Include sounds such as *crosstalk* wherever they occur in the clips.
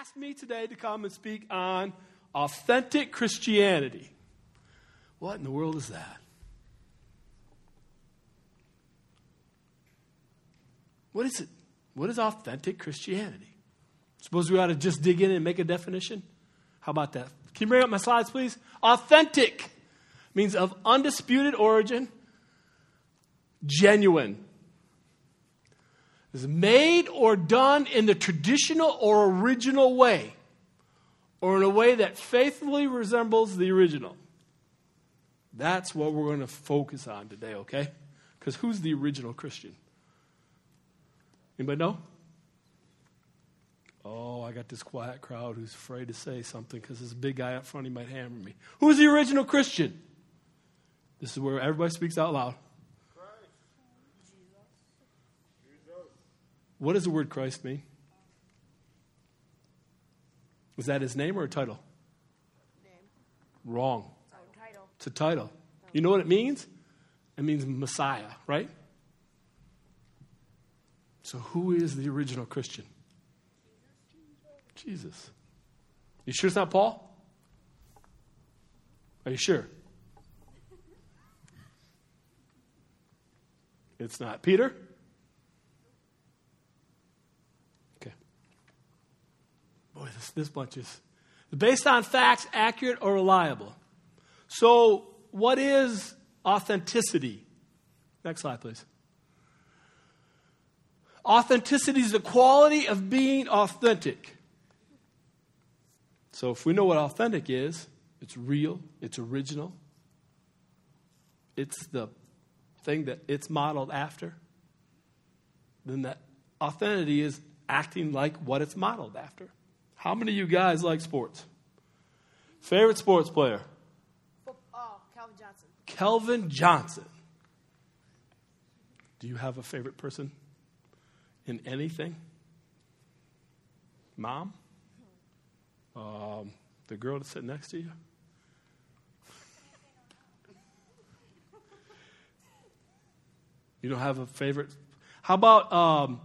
asked me today to come and speak on authentic Christianity. What in the world is that? What is it? What is authentic Christianity? Suppose we ought to just dig in and make a definition? How about that? Can you bring up my slides, please? Authentic means of undisputed origin, genuine. Is made or done in the traditional or original way, or in a way that faithfully resembles the original. That's what we're going to focus on today, okay? Because who's the original Christian? Anybody know? Oh, I got this quiet crowd who's afraid to say something because this big guy up front, he might hammer me. Who's the original Christian? This is where everybody speaks out loud. What does the word Christ mean? Is that his name or a title? Name. Wrong. Oh, title. It's a title. You know what it means? It means Messiah, right? So, who is the original Christian? Jesus. You sure it's not Paul? Are you sure? It's not Peter? Okay. Boy, this, this bunch is based on facts, accurate or reliable. So, what is authenticity? Next slide, please. Authenticity is the quality of being authentic. So, if we know what authentic is, it's real, it's original, it's the thing that it's modeled after, then that authenticity is acting like what it's modeled after. How many of you guys like sports? Favorite sports player? Oh, Calvin Johnson. Kelvin Johnson. Do you have a favorite person in anything? Mom? Um, the girl that's sitting next to you? You don't have a favorite? How about, um,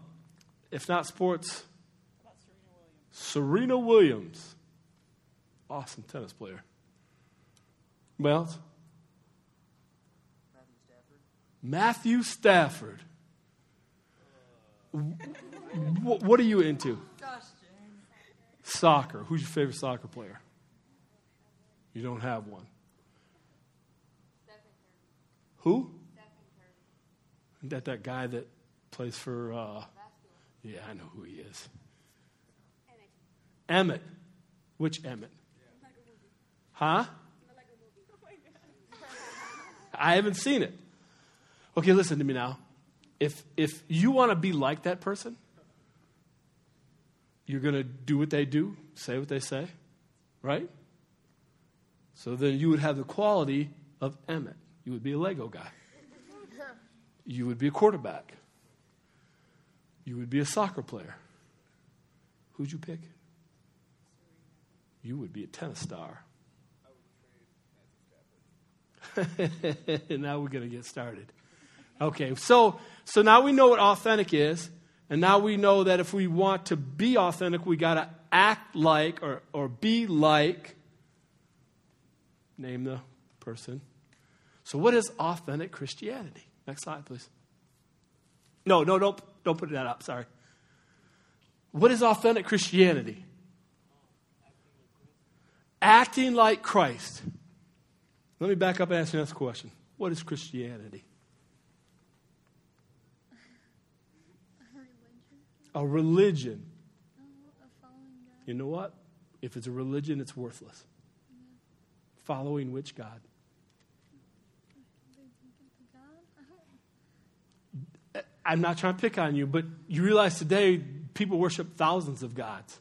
if not sports? Serena Williams. Awesome tennis player. Well, Matthew Stafford. Wh- What are you into? Soccer. Who's your favorite soccer player? You don't have one. Who? Isn't that that guy that plays for? Uh, yeah, I know who he is. Emmett. Which Emmett? Huh? I haven't seen it. Okay, listen to me now. If if you want to be like that person, you're going to do what they do, say what they say, right? So then you would have the quality of Emmett. You would be a Lego guy. You would be a quarterback. You would be a soccer player. Who'd you pick? You would be a tennis star. And *laughs* now we're going to get started. Okay, so so now we know what authentic is, and now we know that if we want to be authentic, we got to act like or or be like name the person. So what is authentic Christianity? Next slide, please. No, no, don't don't put that up, sorry. What is authentic Christianity? Acting like Christ. Let me back up and ask you this question. What is Christianity? A religion. You know what? If it's a religion, it's worthless. Following which God? I'm not trying to pick on you, but you realize today people worship thousands of gods.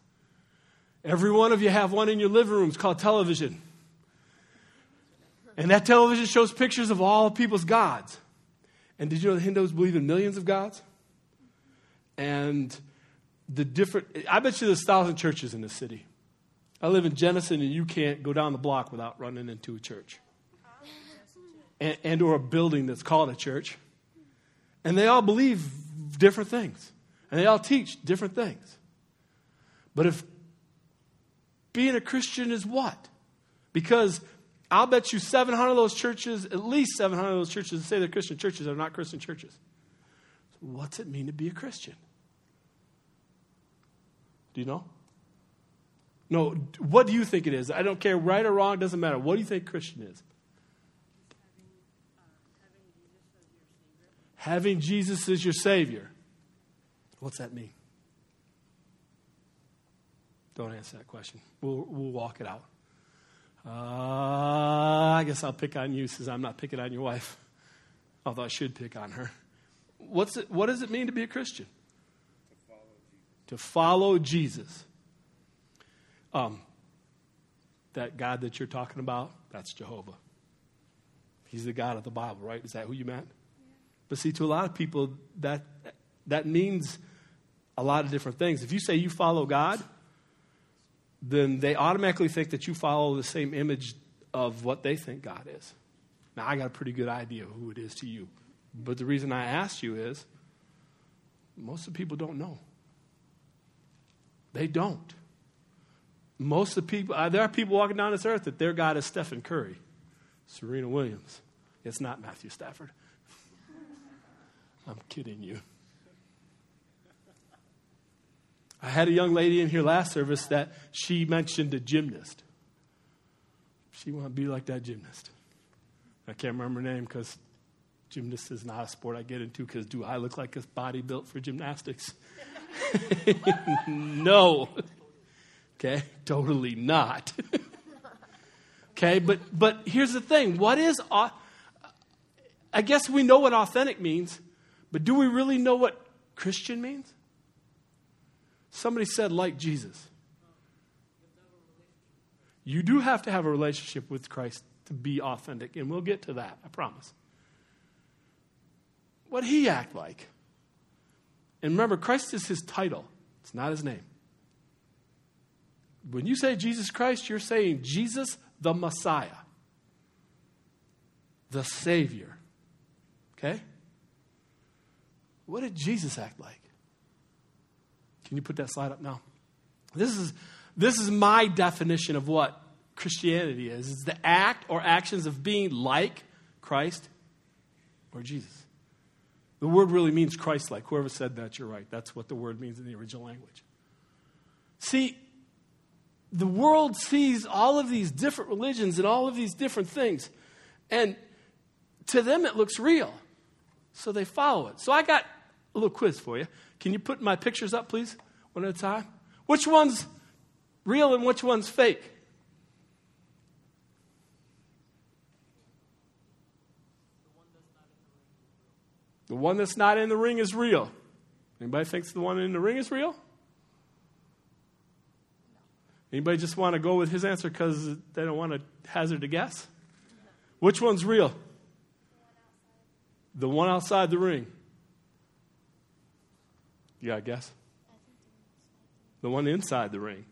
Every one of you have one in your living rooms called television. And that television shows pictures of all people's gods. And did you know the Hindus believe in millions of gods? And the different, I bet you there's a thousand churches in the city. I live in Jenison, and you can't go down the block without running into a church. And, and or a building that's called a church. And they all believe different things. And they all teach different things. But if being a Christian is what? Because I'll bet you 700 of those churches, at least 700 of those churches that say they're Christian churches are not Christian churches. So what's it mean to be a Christian? Do you know? No, what do you think it is? I don't care, right or wrong, doesn't matter. What do you think Christian is? Having Jesus as your Savior. What's that mean? Don't answer that question. We'll, we'll walk it out. Uh, I guess I'll pick on you since I'm not picking on your wife, although I should pick on her. What's it, what does it mean to be a Christian? To follow Jesus. Um, that God that you're talking about, that's Jehovah. He's the God of the Bible, right? Is that who you meant? But see, to a lot of people, that, that means a lot of different things. If you say you follow God, then they automatically think that you follow the same image of what they think God is. Now, I got a pretty good idea who it is to you. But the reason I asked you is most of the people don't know. They don't. Most of the people, uh, there are people walking down this earth that their God is Stephen Curry, Serena Williams. It's not Matthew Stafford. *laughs* I'm kidding you. I had a young lady in here last service that she mentioned a gymnast. She wanted to be like that gymnast. I can't remember her name because gymnast is not a sport I get into because do I look like a body built for gymnastics? *laughs* no. Okay, totally not. *laughs* okay, but but here's the thing. What is I guess we know what authentic means, but do we really know what Christian means? Somebody said, like Jesus. You do have to have a relationship with Christ to be authentic, and we'll get to that, I promise. What he act like? And remember, Christ is his title, it's not his name. When you say Jesus Christ, you're saying Jesus the Messiah, the Savior. Okay? What did Jesus act like? Can you put that slide up now? This is, this is my definition of what Christianity is. It's the act or actions of being like Christ or Jesus. The word really means Christ like. Whoever said that, you're right. That's what the word means in the original language. See, the world sees all of these different religions and all of these different things, and to them it looks real. So they follow it. So I got a little quiz for you. Can you put my pictures up, please, one at a time? Which one's real and which one's fake? The one that's not in the ring is real. Anybody thinks the one in the ring is real? Anybody just want to go with his answer because they don't want to hazard a guess? Which one's real? The one outside the ring. You got a guess? The one inside the ring.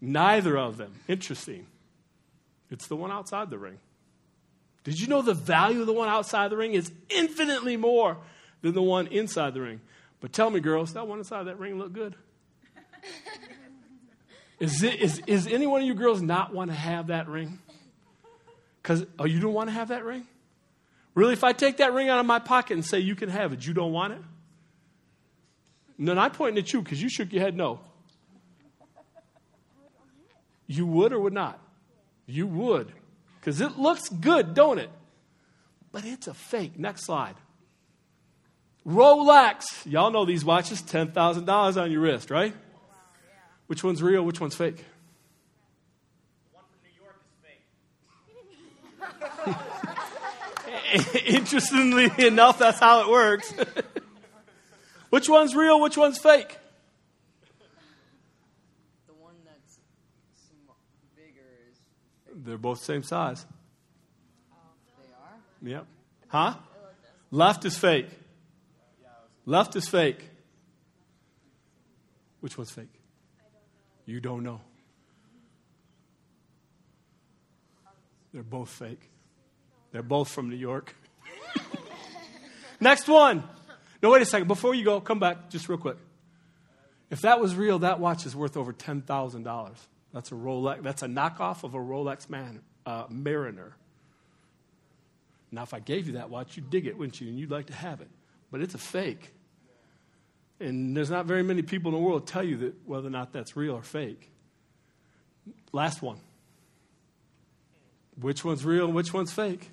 Neither of them. Interesting. It's the one outside the ring. Did you know the value of the one outside the ring is infinitely more than the one inside the ring? But tell me, girls, that one inside that ring look good? is, it, is, is any one of you girls not want to have that ring? Because, oh, you don't want to have that ring? Really, if I take that ring out of my pocket and say, you can have it, you don't want it? No, I'm pointing at you because you shook your head no. You would or would not? You would. Because it looks good, don't it? But it's a fake. Next slide. Rolex. Y'all know these watches, $10,000 on your wrist, right? Which one's real? Which one's fake? *laughs* Interestingly enough, that's how it works. *laughs* which one's real? Which one's fake? The one that's bigger is They're both same size. Oh, they are. Yep. Huh? Left is fake. Left is fake. Which one's fake? You don't know. They're both fake. They're both from New York. Next one. No, wait a second. Before you go, come back just real quick. If that was real, that watch is worth over $10,000. That's a Rolex. That's a knockoff of a Rolex man, uh, Mariner. Now, if I gave you that watch, you'd dig it, wouldn't you? And you'd like to have it. But it's a fake. And there's not very many people in the world tell you that whether or not that's real or fake. Last one. Which one's real and which one's fake?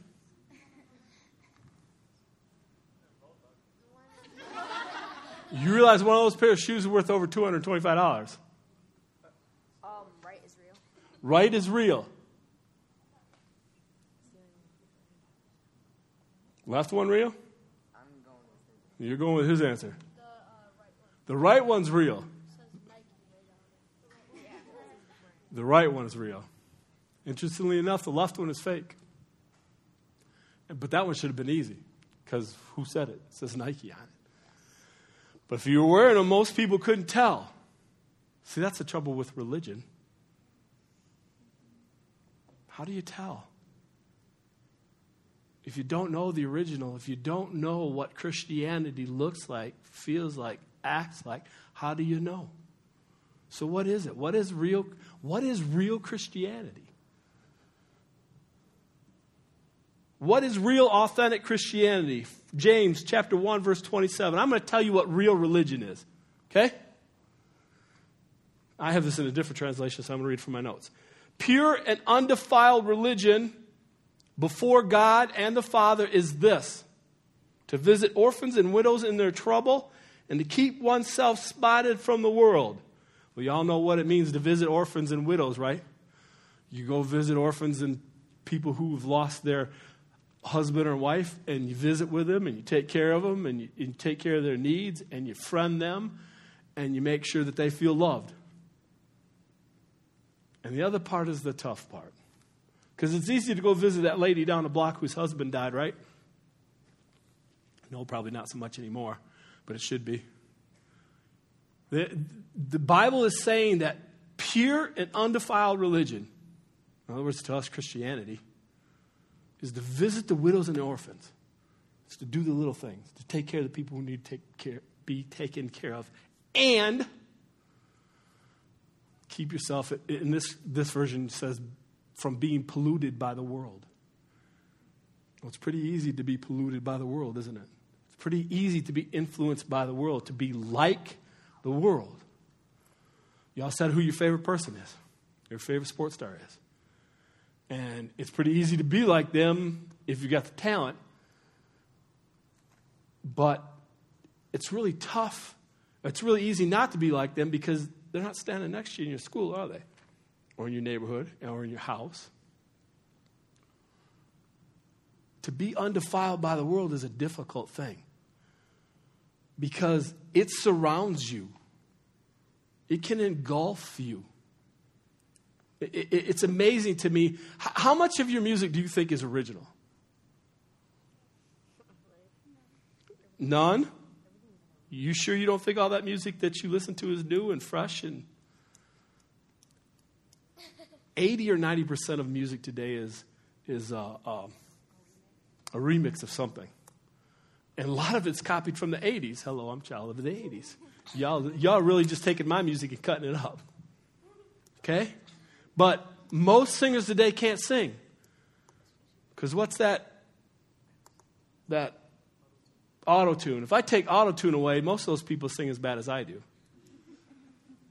You realize one of those pair of shoes is worth over $225. Um, right is real. Right is real. Left one real? I'm going with it. You're going with his answer. The right one's real. The right one is real. Interestingly enough, the left one is fake. But that one should have been easy because who said it? It says Nike on it. But if you were wearing them, most people couldn't tell. See, that's the trouble with religion. How do you tell? If you don't know the original, if you don't know what Christianity looks like, feels like, acts like, how do you know? So what is it? What is real what is real Christianity? What is real authentic Christianity? James chapter 1 verse 27. I'm going to tell you what real religion is. Okay? I have this in a different translation, so I'm going to read from my notes. Pure and undefiled religion before God and the Father is this to visit orphans and widows in their trouble and to keep oneself spotted from the world. Well, y'all know what it means to visit orphans and widows, right? You go visit orphans and people who've lost their husband or wife, and you visit with them and you take care of them and you, you take care of their needs and you friend them and you make sure that they feel loved. And the other part is the tough part. Because it's easy to go visit that lady down the block whose husband died, right? No, probably not so much anymore, but it should be. The, the Bible is saying that pure and undefiled religion, in other words, to us, Christianity, is to visit the widows and the orphans. It's to do the little things, to take care of the people who need to take care, be taken care of, and keep yourself, in this, this version says, from being polluted by the world. Well, it's pretty easy to be polluted by the world, isn't it? It's pretty easy to be influenced by the world, to be like the world. Y'all said who your favorite person is, your favorite sports star is. And it's pretty easy to be like them if you've got the talent. But it's really tough. It's really easy not to be like them because they're not standing next to you in your school, are they? Or in your neighborhood, or in your house. To be undefiled by the world is a difficult thing because it surrounds you, it can engulf you. It's amazing to me. How much of your music do you think is original? None? You sure you don't think all that music that you listen to is new and fresh and 80 or 90% of music today is, is uh, uh, a remix of something. And a lot of it's copied from the 80s. Hello, I'm child of the 80s. Y'all, y'all really just taking my music and cutting it up. Okay? But most singers today can't sing. Because what's that? That auto tune. If I take auto tune away, most of those people sing as bad as I do.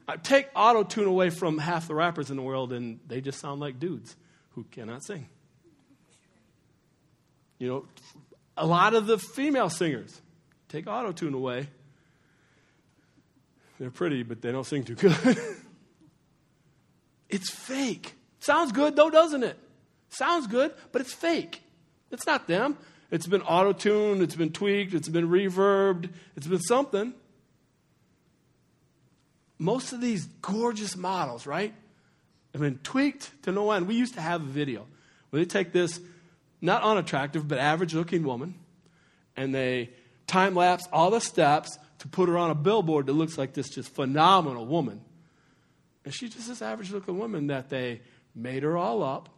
I take auto tune away from half the rappers in the world, and they just sound like dudes who cannot sing. You know, a lot of the female singers take auto tune away. They're pretty, but they don't sing too good. *laughs* it's fake. Sounds good, though, doesn't it? Sounds good, but it's fake. It's not them. It's been auto tuned, it's been tweaked, it's been reverbed, it's been something. Most of these gorgeous models, right, have been tweaked to no end. We used to have a video where they take this not unattractive, but average looking woman, and they time lapse all the steps to put her on a billboard that looks like this just phenomenal woman. And she's just this average looking woman that they made her all up.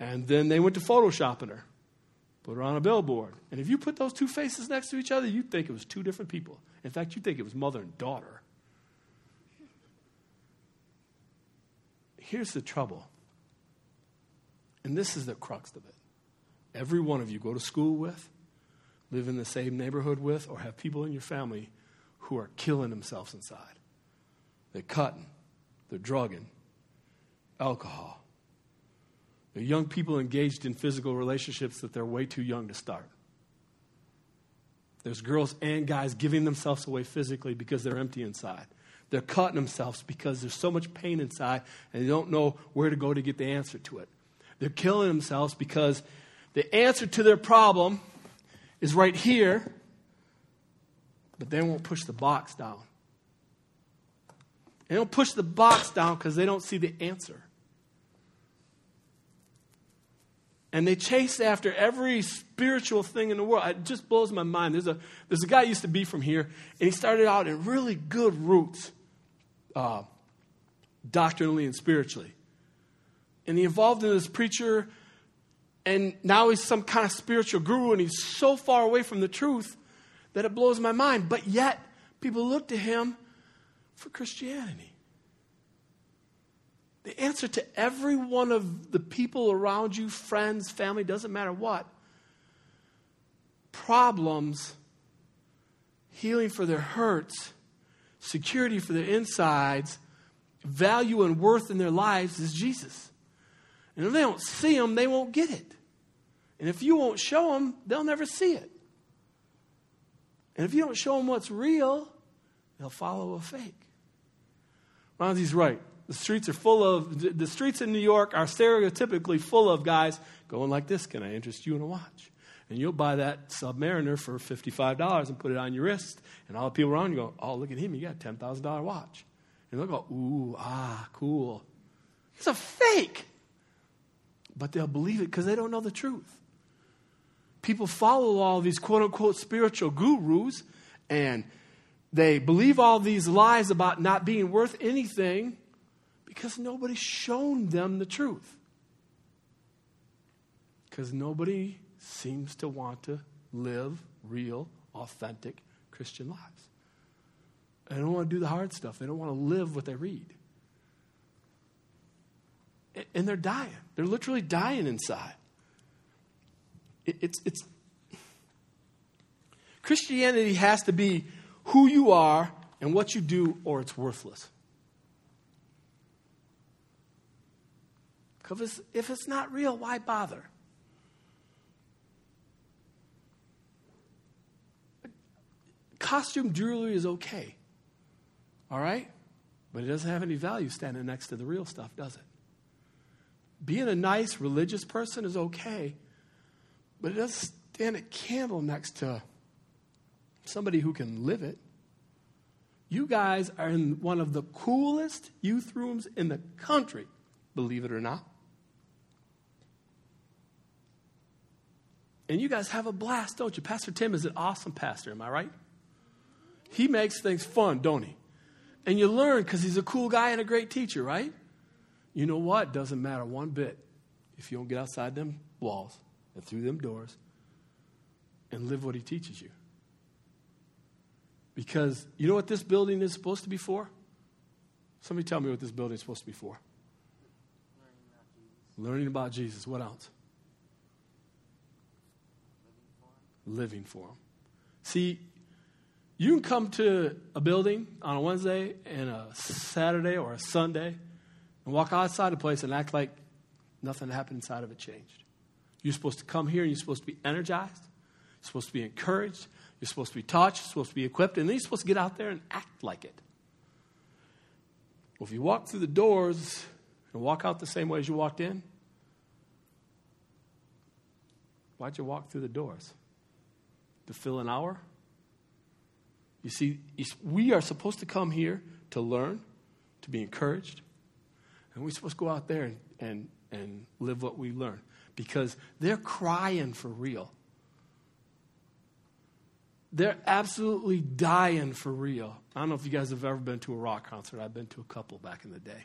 And then they went to photoshopping her, put her on a billboard. And if you put those two faces next to each other, you'd think it was two different people. In fact, you'd think it was mother and daughter. Here's the trouble, and this is the crux of it. Every one of you go to school with, live in the same neighborhood with, or have people in your family who are killing themselves inside. They're cutting, they're drugging, alcohol. They're young people engaged in physical relationships that they're way too young to start. There's girls and guys giving themselves away physically because they're empty inside. They're cutting themselves because there's so much pain inside and they don't know where to go to get the answer to it. They're killing themselves because the answer to their problem is right here, but they won't push the box down. They don't push the box down because they don't see the answer. And they chase after every spiritual thing in the world. It just blows my mind. There's a, there's a guy used to be from here, and he started out in really good roots, uh, doctrinally and spiritually. And he evolved into this preacher, and now he's some kind of spiritual guru, and he's so far away from the truth that it blows my mind. But yet, people look to him for Christianity. The answer to every one of the people around you, friends, family, doesn't matter what, problems, healing for their hurts, security for their insides, value and worth in their lives is Jesus. And if they don't see him, they won't get it. And if you won't show them, they'll never see it. And if you don't show them what's real, they'll follow a fake. Ronzi's right. The streets are full of, the streets in New York are stereotypically full of guys going like this Can I interest you in a watch? And you'll buy that Submariner for $55 and put it on your wrist. And all the people around you go, Oh, look at him. You got a $10,000 watch. And they'll go, Ooh, ah, cool. It's a fake. But they'll believe it because they don't know the truth. People follow all these quote unquote spiritual gurus and they believe all these lies about not being worth anything because nobody's shown them the truth. Because nobody seems to want to live real, authentic Christian lives. They don't want to do the hard stuff. They don't want to live what they read. And they're dying. They're literally dying inside. It's, it's Christianity has to be who you are and what you do, or it's worthless. Because if it's not real, why bother? Costume jewelry is okay, all right? But it doesn't have any value standing next to the real stuff, does it? Being a nice religious person is okay, but it doesn't stand a candle next to somebody who can live it. You guys are in one of the coolest youth rooms in the country, believe it or not. And you guys have a blast, don't you? Pastor Tim is an awesome pastor, am I right? He makes things fun, don't he? And you learn because he's a cool guy and a great teacher, right? You know what? Doesn't matter one bit if you don't get outside them walls and through them doors and live what he teaches you. Because you know what this building is supposed to be for? Somebody tell me what this building is supposed to be for. Learning about Jesus. What else? living for Him. See, you can come to a building on a Wednesday and a Saturday or a Sunday and walk outside the place and act like nothing happened inside of it changed. You're supposed to come here and you're supposed to be energized. You're supposed to be encouraged. You're supposed to be taught. You're supposed to be equipped. And then you're supposed to get out there and act like it. Well, if you walk through the doors and walk out the same way as you walked in, why'd you walk through the doors? to fill an hour? You see, we are supposed to come here to learn, to be encouraged, and we're supposed to go out there and, and, and live what we learn because they're crying for real. They're absolutely dying for real. I don't know if you guys have ever been to a rock concert. I've been to a couple back in the day.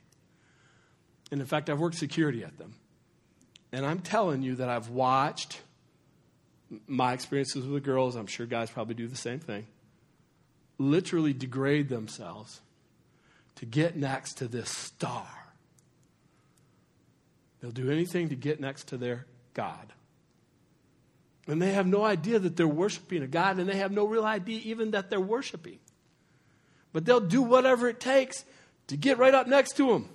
And in fact, I've worked security at them. And I'm telling you that I've watched my experiences with the girls, I'm sure guys probably do the same thing, literally degrade themselves to get next to this star They'll do anything to get next to their God. And they have no idea that they're worshiping a God, and they have no real idea even that they're worshiping. But they'll do whatever it takes to get right up next to Him.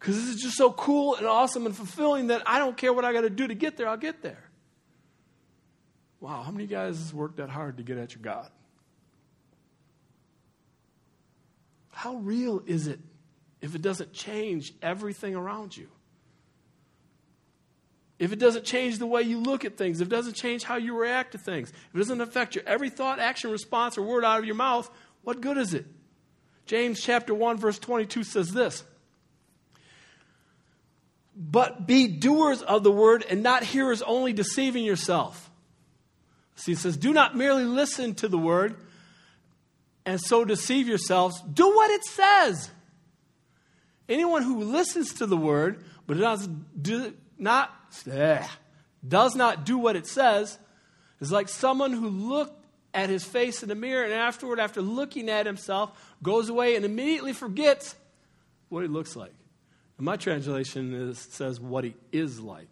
Because this is just so cool and awesome and fulfilling that I don't care what I got to do to get there, I'll get there. Wow, how many guys work that hard to get at your God? How real is it if it doesn't change everything around you? If it doesn't change the way you look at things, if it doesn't change how you react to things, if it doesn't affect your every thought, action, response, or word out of your mouth, what good is it? James chapter 1 verse 22 says this. But be doers of the word and not hearers only deceiving yourself. See, it says, do not merely listen to the word and so deceive yourselves. Do what it says. Anyone who listens to the word but does do not eh, does not do what it says is like someone who looked at his face in the mirror and afterward, after looking at himself, goes away and immediately forgets what he looks like. And my translation is, says what he is like.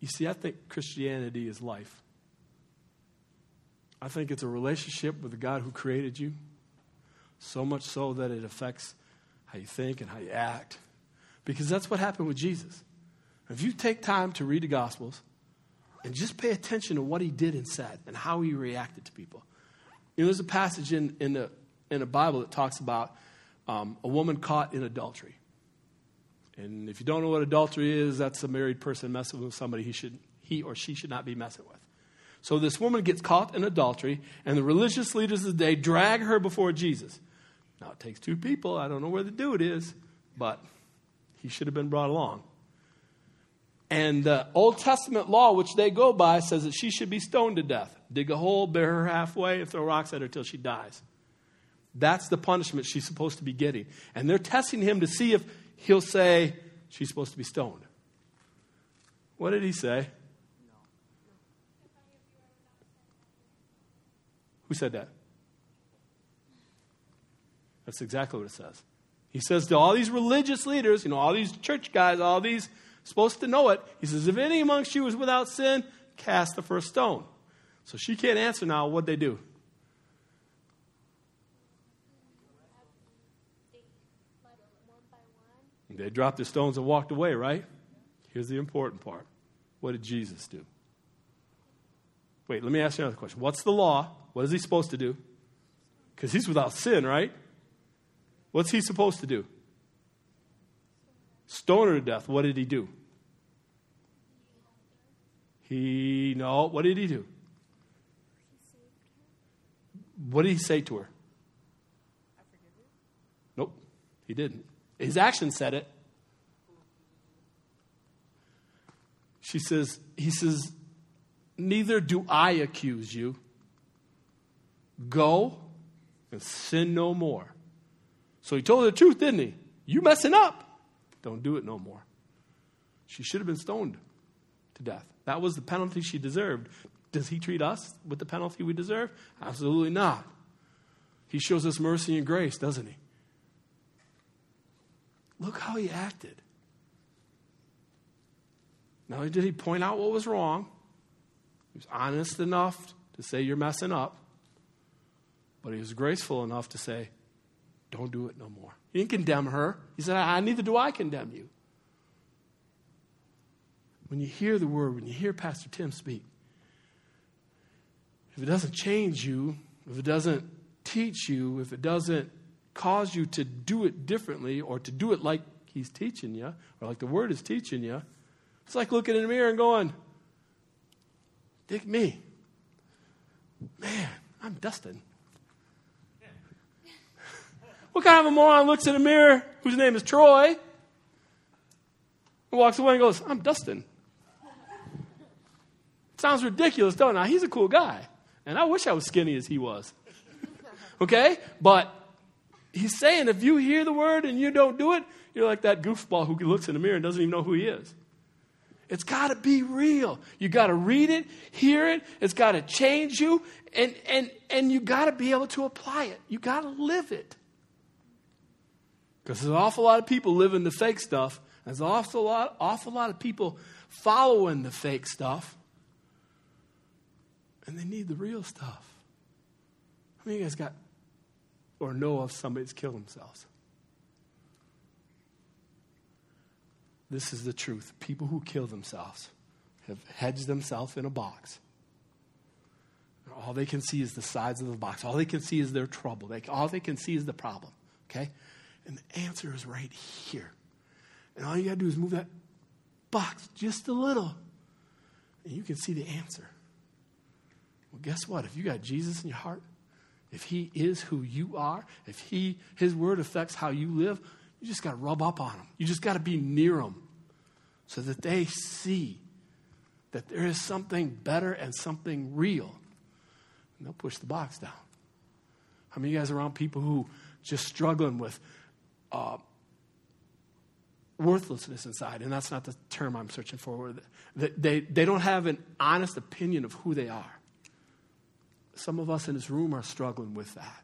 You see, I think Christianity is life. I think it's a relationship with the God who created you, so much so that it affects how you think and how you act. Because that's what happened with Jesus. If you take time to read the Gospels and just pay attention to what he did and said and how he reacted to people. You know, there's a passage in, in, the, in the Bible that talks about um, a woman caught in adultery. And if you don't know what adultery is, that's a married person messing with somebody he, should, he or she should not be messing with. So this woman gets caught in adultery, and the religious leaders of the day drag her before Jesus. Now, it takes two people. I don't know where the dude is, but he should have been brought along. And the Old Testament law, which they go by, says that she should be stoned to death. Dig a hole, bury her halfway, and throw rocks at her till she dies. That's the punishment she's supposed to be getting. And they're testing him to see if he'll say she's supposed to be stoned. What did he say? Who said that? That's exactly what it says. He says to all these religious leaders, you know, all these church guys, all these supposed to know it. He says, If any amongst you is without sin, cast the first stone. So she can't answer now. What'd they do? They dropped their stones and walked away, right? Here's the important part. What did Jesus do? Wait, let me ask you another question. What's the law? What is he supposed to do? Because he's without sin, right? What's he supposed to do? Stone her to death. What did he do? He, no, what did he do? What did he say to her? Nope, he didn't. His action said it. She says, he says, Neither do I accuse you. Go and sin no more. So he told her the truth, didn't he? You messing up. Don't do it no more. She should have been stoned to death. That was the penalty she deserved. Does he treat us with the penalty we deserve? Absolutely not. He shows us mercy and grace, doesn't he? Look how he acted. Not only did he point out what was wrong, he was honest enough to say, You're messing up. But he was graceful enough to say, Don't do it no more. He didn't condemn her. He said, I, Neither do I condemn you. When you hear the word, when you hear Pastor Tim speak, if it doesn't change you, if it doesn't teach you, if it doesn't cause you to do it differently or to do it like he's teaching you or like the word is teaching you, it's like looking in the mirror and going, Dig me. Man, I'm Dustin. What kind of a moron looks in a mirror whose name is Troy and walks away and goes, I'm Dustin? Sounds ridiculous, don't it? He's a cool guy. And I wish I was skinny as he was. okay? But he's saying if you hear the word and you don't do it, you're like that goofball who looks in the mirror and doesn't even know who he is. It's got to be real. You got to read it, hear it. It's got to change you, and and and you got to be able to apply it. You got to live it. Because there's an awful lot of people living the fake stuff. There's an awful lot, awful lot of people following the fake stuff. And they need the real stuff. How many of you guys got or know of somebody that's killed themselves? This is the truth. People who kill themselves have hedged themselves in a box. All they can see is the sides of the box. All they can see is their trouble. They, all they can see is the problem. Okay? And the answer is right here. And all you got to do is move that box just a little, and you can see the answer. Well, guess what? If you got Jesus in your heart, if He is who you are, if He His word affects how you live, you just got to rub up on Him. You just got to be near Him, so that they see that there is something better and something real, and they'll push the box down. How many of you guys are around people who just struggling with uh, worthlessness inside, and that's not the term I'm searching for. They, they don't have an honest opinion of who they are. Some of us in this room are struggling with that.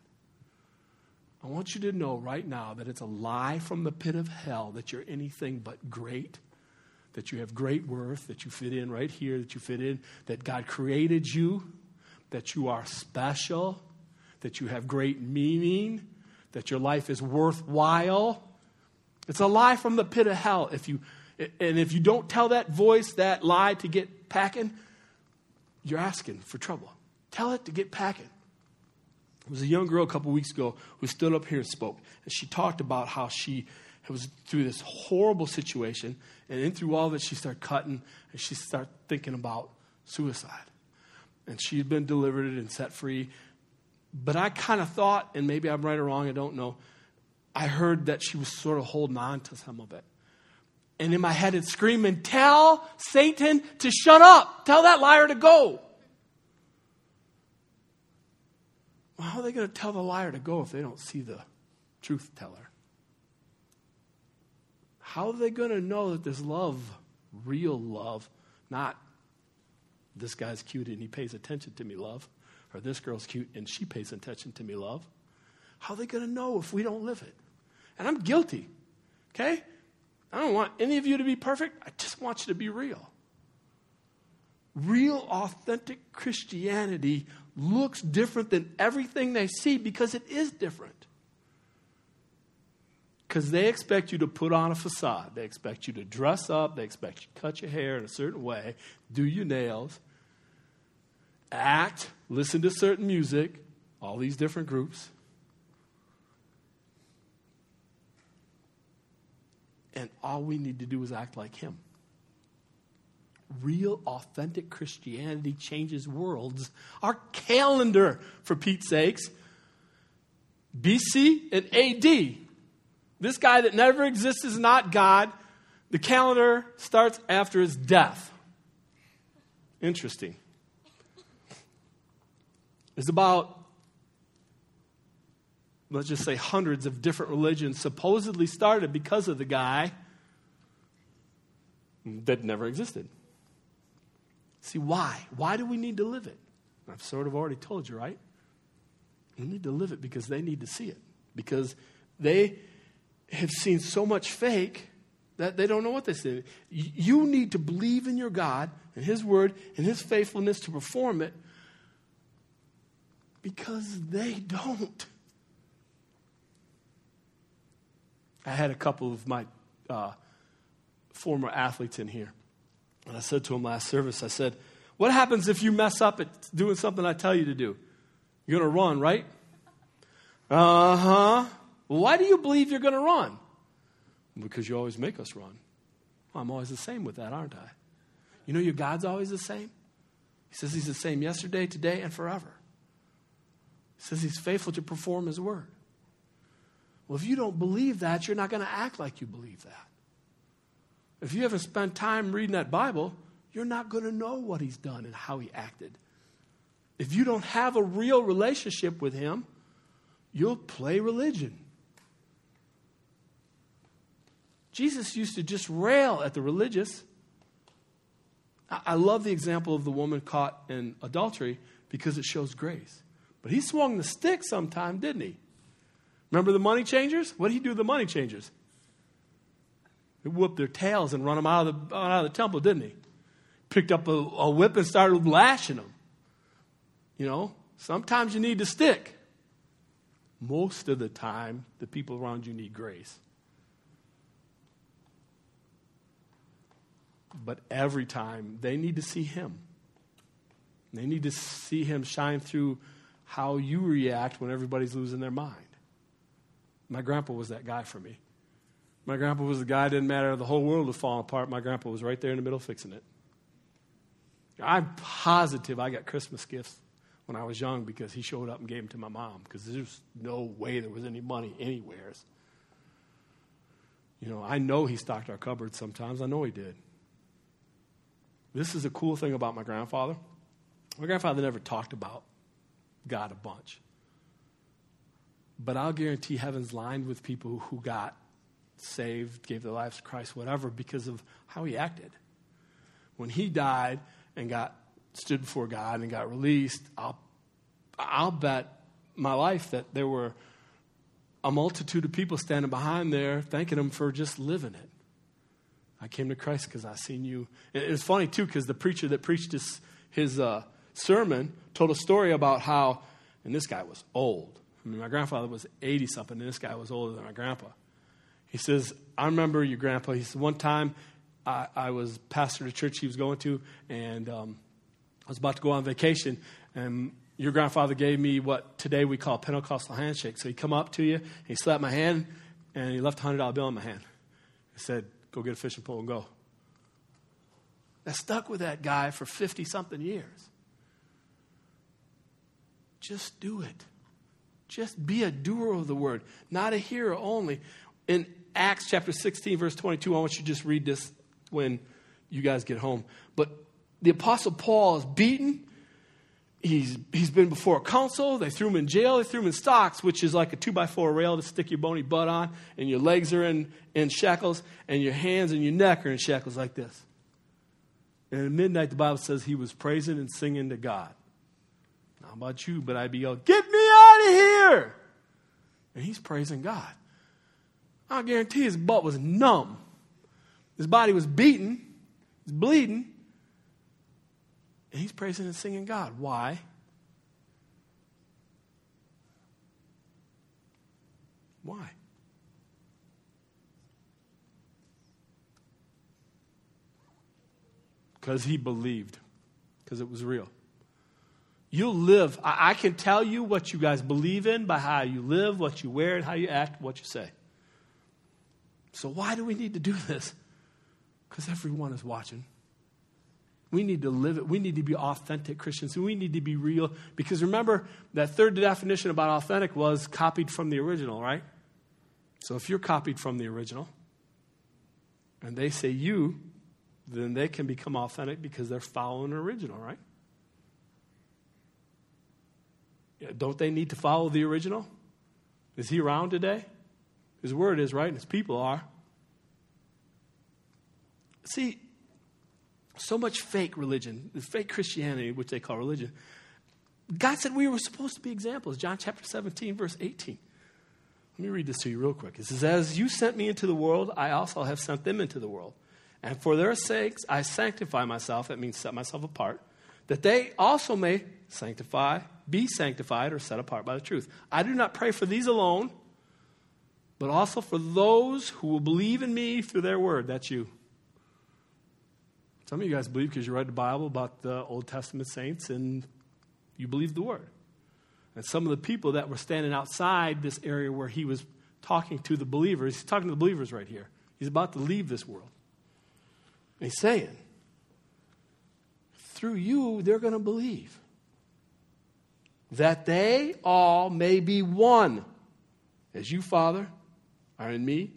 I want you to know right now that it's a lie from the pit of hell that you're anything but great, that you have great worth, that you fit in right here, that you fit in, that God created you, that you are special, that you have great meaning, that your life is worthwhile it's a lie from the pit of hell. If you, and if you don't tell that voice that lie to get packing, you're asking for trouble. Tell it to get packing. There was a young girl a couple weeks ago who stood up here and spoke. And she talked about how she was through this horrible situation. And in through all of it, she started cutting and she started thinking about suicide. And she had been delivered and set free. But I kind of thought, and maybe I'm right or wrong, I don't know, I heard that she was sort of holding on to some of it. And in my head, it's screaming, Tell Satan to shut up. Tell that liar to go. Well, how are they going to tell the liar to go if they don't see the truth teller? How are they going to know that there's love, real love, not this guy's cute and he pays attention to me, love, or this girl's cute and she pays attention to me, love? How are they going to know if we don't live it? And I'm guilty. Okay? I don't want any of you to be perfect. I just want you to be real. Real, authentic Christianity looks different than everything they see because it is different. Because they expect you to put on a facade. They expect you to dress up. They expect you to cut your hair in a certain way, do your nails, act, listen to certain music, all these different groups. And all we need to do is act like Him. Real, authentic Christianity changes worlds. Our calendar, for Pete's sakes, BC and AD. This guy that never exists is not God. The calendar starts after his death. Interesting. It's about let's just say hundreds of different religions supposedly started because of the guy that never existed. See, why? Why do we need to live it? I've sort of already told you, right? We need to live it because they need to see it. Because they have seen so much fake that they don't know what they see. You need to believe in your God and His Word and His faithfulness to perform it because they don't. I had a couple of my uh, former athletes in here. And I said to them last service, I said, What happens if you mess up at doing something I tell you to do? You're going to run, right? Uh huh. Why do you believe you're going to run? Because you always make us run. Well, I'm always the same with that, aren't I? You know, your God's always the same? He says He's the same yesterday, today, and forever. Says He's faithful to perform His word. Well, if you don't believe that, you're not going to act like you believe that. If you haven't spent time reading that Bible, you're not going to know what he's done and how he acted. If you don't have a real relationship with him, you'll play religion. Jesus used to just rail at the religious. I love the example of the woman caught in adultery because it shows grace. But he swung the stick sometime, didn't he? Remember the money changers? What did he do to the money changers? He whooped their tails and run them out of the, out of the temple, didn't he? Picked up a, a whip and started lashing them. You know, sometimes you need to stick. Most of the time, the people around you need grace. But every time, they need to see Him. They need to see Him shine through how you react when everybody's losing their mind. My grandpa was that guy for me. My grandpa was the guy, didn't matter, the whole world was falling apart. My grandpa was right there in the middle fixing it. I'm positive I got Christmas gifts when I was young because he showed up and gave them to my mom because there's no way there was any money anywheres. You know, I know he stocked our cupboards sometimes. I know he did. This is a cool thing about my grandfather. My grandfather never talked about God a bunch. But I'll guarantee heaven's lined with people who got saved, gave their lives to Christ, whatever, because of how he acted. When he died and got stood before God and got released, I'll, I'll bet my life that there were a multitude of people standing behind there thanking him for just living it. I came to Christ because I seen you. And it was funny, too, because the preacher that preached his, his uh, sermon told a story about how, and this guy was old. I mean, my grandfather was 80 something, and this guy was older than my grandpa. He says, I remember your grandpa. He said, one time I, I was pastor a church he was going to, and um, I was about to go on vacation, and your grandfather gave me what today we call Pentecostal handshake. So he come up to you, he slapped my hand, and he left a $100 bill in my hand. He said, go get a fishing pole and go. I stuck with that guy for 50 something years. Just do it. Just be a doer of the word, not a hearer only. In Acts chapter 16, verse 22, I want you to just read this when you guys get home. But the Apostle Paul is beaten. He's, he's been before a council. They threw him in jail. They threw him in stocks, which is like a two by four rail to stick your bony butt on. And your legs are in, in shackles, and your hands and your neck are in shackles like this. And at midnight, the Bible says he was praising and singing to God. How about you? But I'd be yelling, Get me out of here! And he's praising God. I guarantee his butt was numb. His body was beaten, he's bleeding. And he's praising and singing God. Why? Why? Because he believed, because it was real. You'll live. I, I, can tell you what you guys believe in by how you live, what you wear, and how you act, what you say. So, why do we need to do this? Because everyone is watching. We need to live it. We need to be authentic Christians. We need to be real. Because remember, that third definition about authentic was copied from the original, right? So, if you're copied from the original, and they say you, then they can become authentic because they're following the original, right? Don't they need to follow the original? Is he around today? His word is, right? And his people are. See, so much fake religion, fake Christianity, which they call religion. God said we were supposed to be examples. John chapter 17, verse 18. Let me read this to you real quick. It says, As you sent me into the world, I also have sent them into the world. And for their sakes, I sanctify myself. That means set myself apart that they also may sanctify, be sanctified, or set apart by the truth. I do not pray for these alone, but also for those who will believe in me through their word. That's you. Some of you guys believe because you read the Bible about the Old Testament saints and you believe the word. And some of the people that were standing outside this area where he was talking to the believers, he's talking to the believers right here. He's about to leave this world. And he's saying, through you, they're going to believe. That they all may be one, as you, Father, are in me,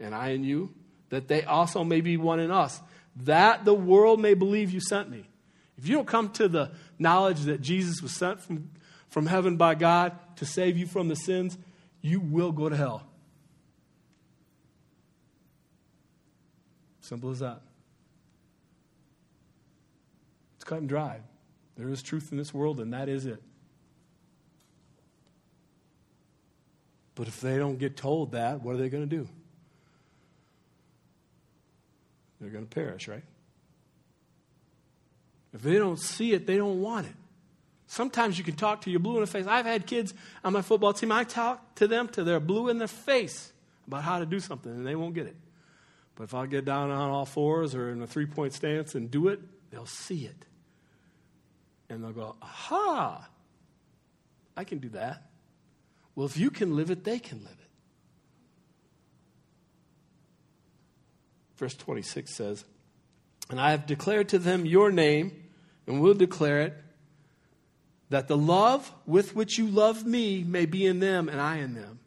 and I in you, that they also may be one in us, that the world may believe you sent me. If you don't come to the knowledge that Jesus was sent from, from heaven by God to save you from the sins, you will go to hell. Simple as that. It's cut and dry. There is truth in this world, and that is it. But if they don't get told that, what are they going to do? They're going to perish, right? If they don't see it, they don't want it. Sometimes you can talk to your blue in the face. I've had kids on my football team, I talk to them till they're blue in the face about how to do something, and they won't get it. But if I get down on all fours or in a three point stance and do it, they'll see it. And they'll go, aha, I can do that. Well, if you can live it, they can live it. Verse 26 says, And I have declared to them your name, and will declare it, that the love with which you love me may be in them and I in them.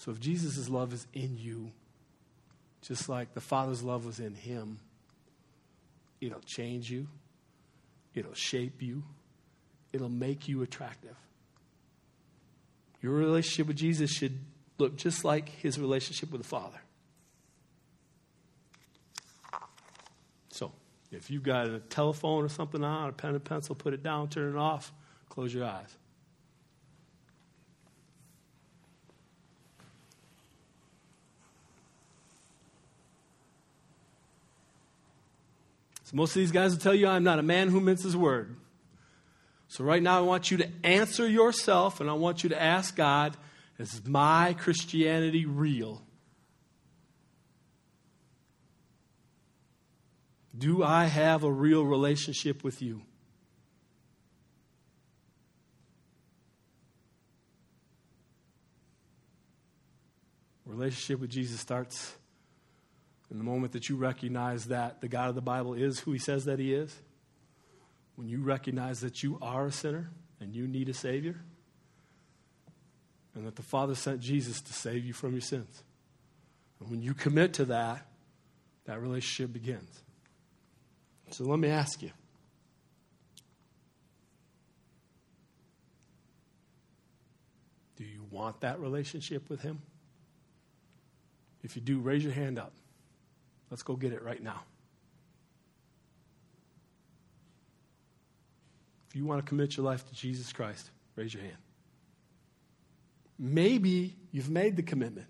So if Jesus' love is in you, just like the Father's love was in him, it'll change you, it'll shape you, it'll make you attractive. Your relationship with Jesus should look just like his relationship with the Father. So, if you've got a telephone or something on, a pen and pencil, put it down, turn it off, close your eyes. So most of these guys will tell you I'm not a man who minces word. So right now I want you to answer yourself and I want you to ask God, is my Christianity real? Do I have a real relationship with you? Relationship with Jesus starts in the moment that you recognize that the God of the Bible is who he says that he is. When you recognize that you are a sinner and you need a Savior, and that the Father sent Jesus to save you from your sins. And when you commit to that, that relationship begins. So let me ask you Do you want that relationship with Him? If you do, raise your hand up. Let's go get it right now. If you want to commit your life to Jesus Christ, raise your hand. Maybe you've made the commitment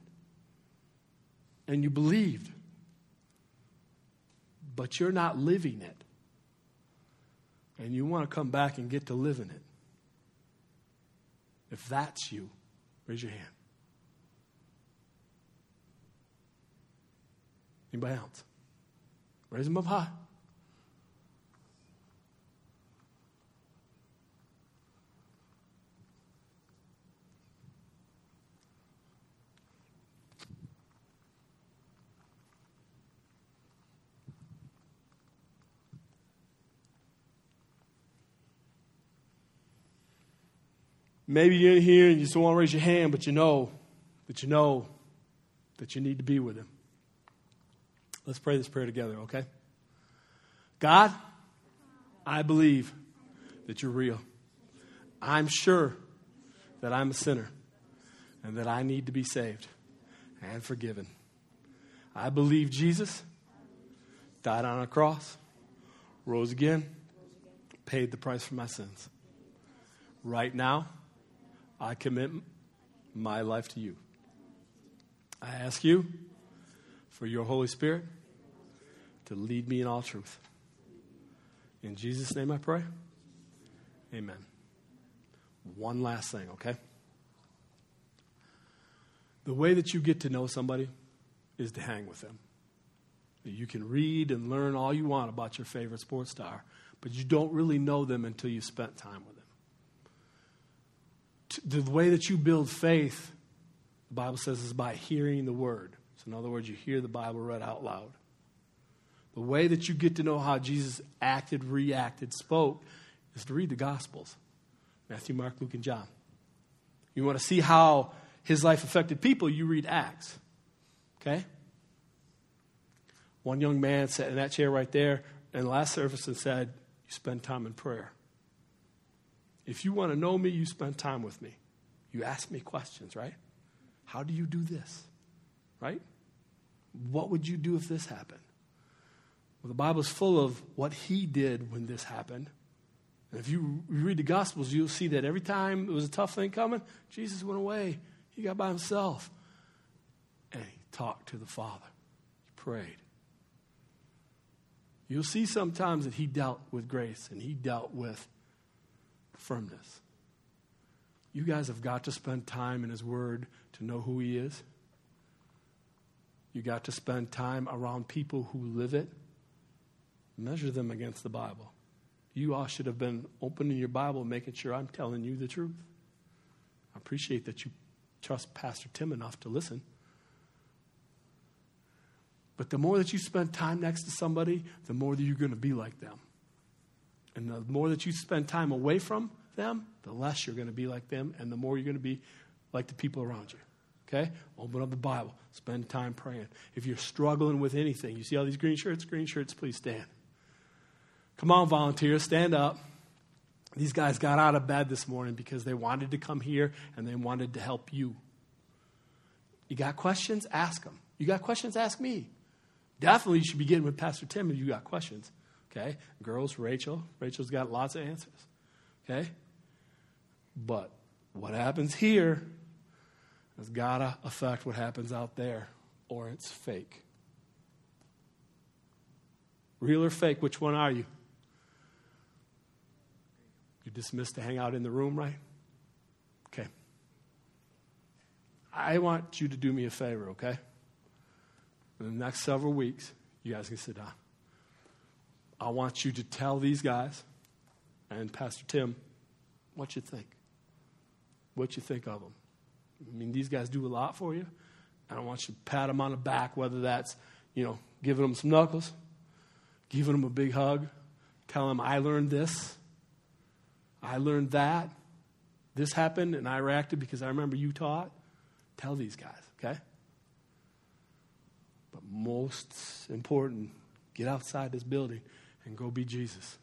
and you believed, but you're not living it. And you want to come back and get to living it. If that's you, raise your hand. Anybody else? Raise them up high. Maybe you're in here and you just want to raise your hand, but you know that you know that you need to be with Him. Let's pray this prayer together, okay? God, I believe that you're real. I'm sure that I'm a sinner and that I need to be saved and forgiven. I believe Jesus died on a cross, rose again, paid the price for my sins. Right now, I commit my life to you. I ask you for your Holy Spirit to lead me in all truth. In Jesus' name I pray. Amen. One last thing, okay? The way that you get to know somebody is to hang with them. You can read and learn all you want about your favorite sports star, but you don't really know them until you spent time with them. The way that you build faith, the Bible says, is by hearing the word. So, in other words, you hear the Bible read out loud. The way that you get to know how Jesus acted, reacted, spoke is to read the Gospels Matthew, Mark, Luke, and John. You want to see how his life affected people, you read Acts. Okay? One young man sat in that chair right there in the last service and said, You spend time in prayer. If you want to know me, you spend time with me. You ask me questions, right? How do you do this? Right? What would you do if this happened? Well, the Bible is full of what he did when this happened And if you read the Gospels, you'll see that every time there was a tough thing coming, Jesus went away. He got by himself. And he talked to the Father. He prayed. You'll see sometimes that he dealt with grace and he dealt with firmness. You guys have got to spend time in his word to know who he is. You got to spend time around people who live it. Measure them against the Bible. You all should have been opening your Bible, making sure I'm telling you the truth. I appreciate that you trust Pastor Tim enough to listen. But the more that you spend time next to somebody, the more that you're going to be like them. And the more that you spend time away from them, the less you're going to be like them, and the more you're going to be like the people around you. Okay? Open up the Bible. Spend time praying. If you're struggling with anything, you see all these green shirts? Green shirts, please stand. Come on, volunteers, stand up. These guys got out of bed this morning because they wanted to come here and they wanted to help you. You got questions? Ask them. You got questions? Ask me. Definitely, you should begin with Pastor Tim if you got questions. Okay? Girls, Rachel. Rachel's got lots of answers. Okay? But what happens here has got to affect what happens out there, or it's fake. Real or fake, which one are you? You're dismissed to hang out in the room, right? Okay. I want you to do me a favor, okay? In the next several weeks, you guys can sit down. I want you to tell these guys and Pastor Tim what you think. What you think of them. I mean, these guys do a lot for you. I want you to pat them on the back, whether that's, you know, giving them some knuckles, giving them a big hug, tell them, I learned this, I learned that, this happened, and I reacted because I remember you taught. Tell these guys, okay? But most important, get outside this building and go be Jesus.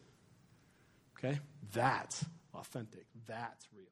Okay? That's authentic. That's real.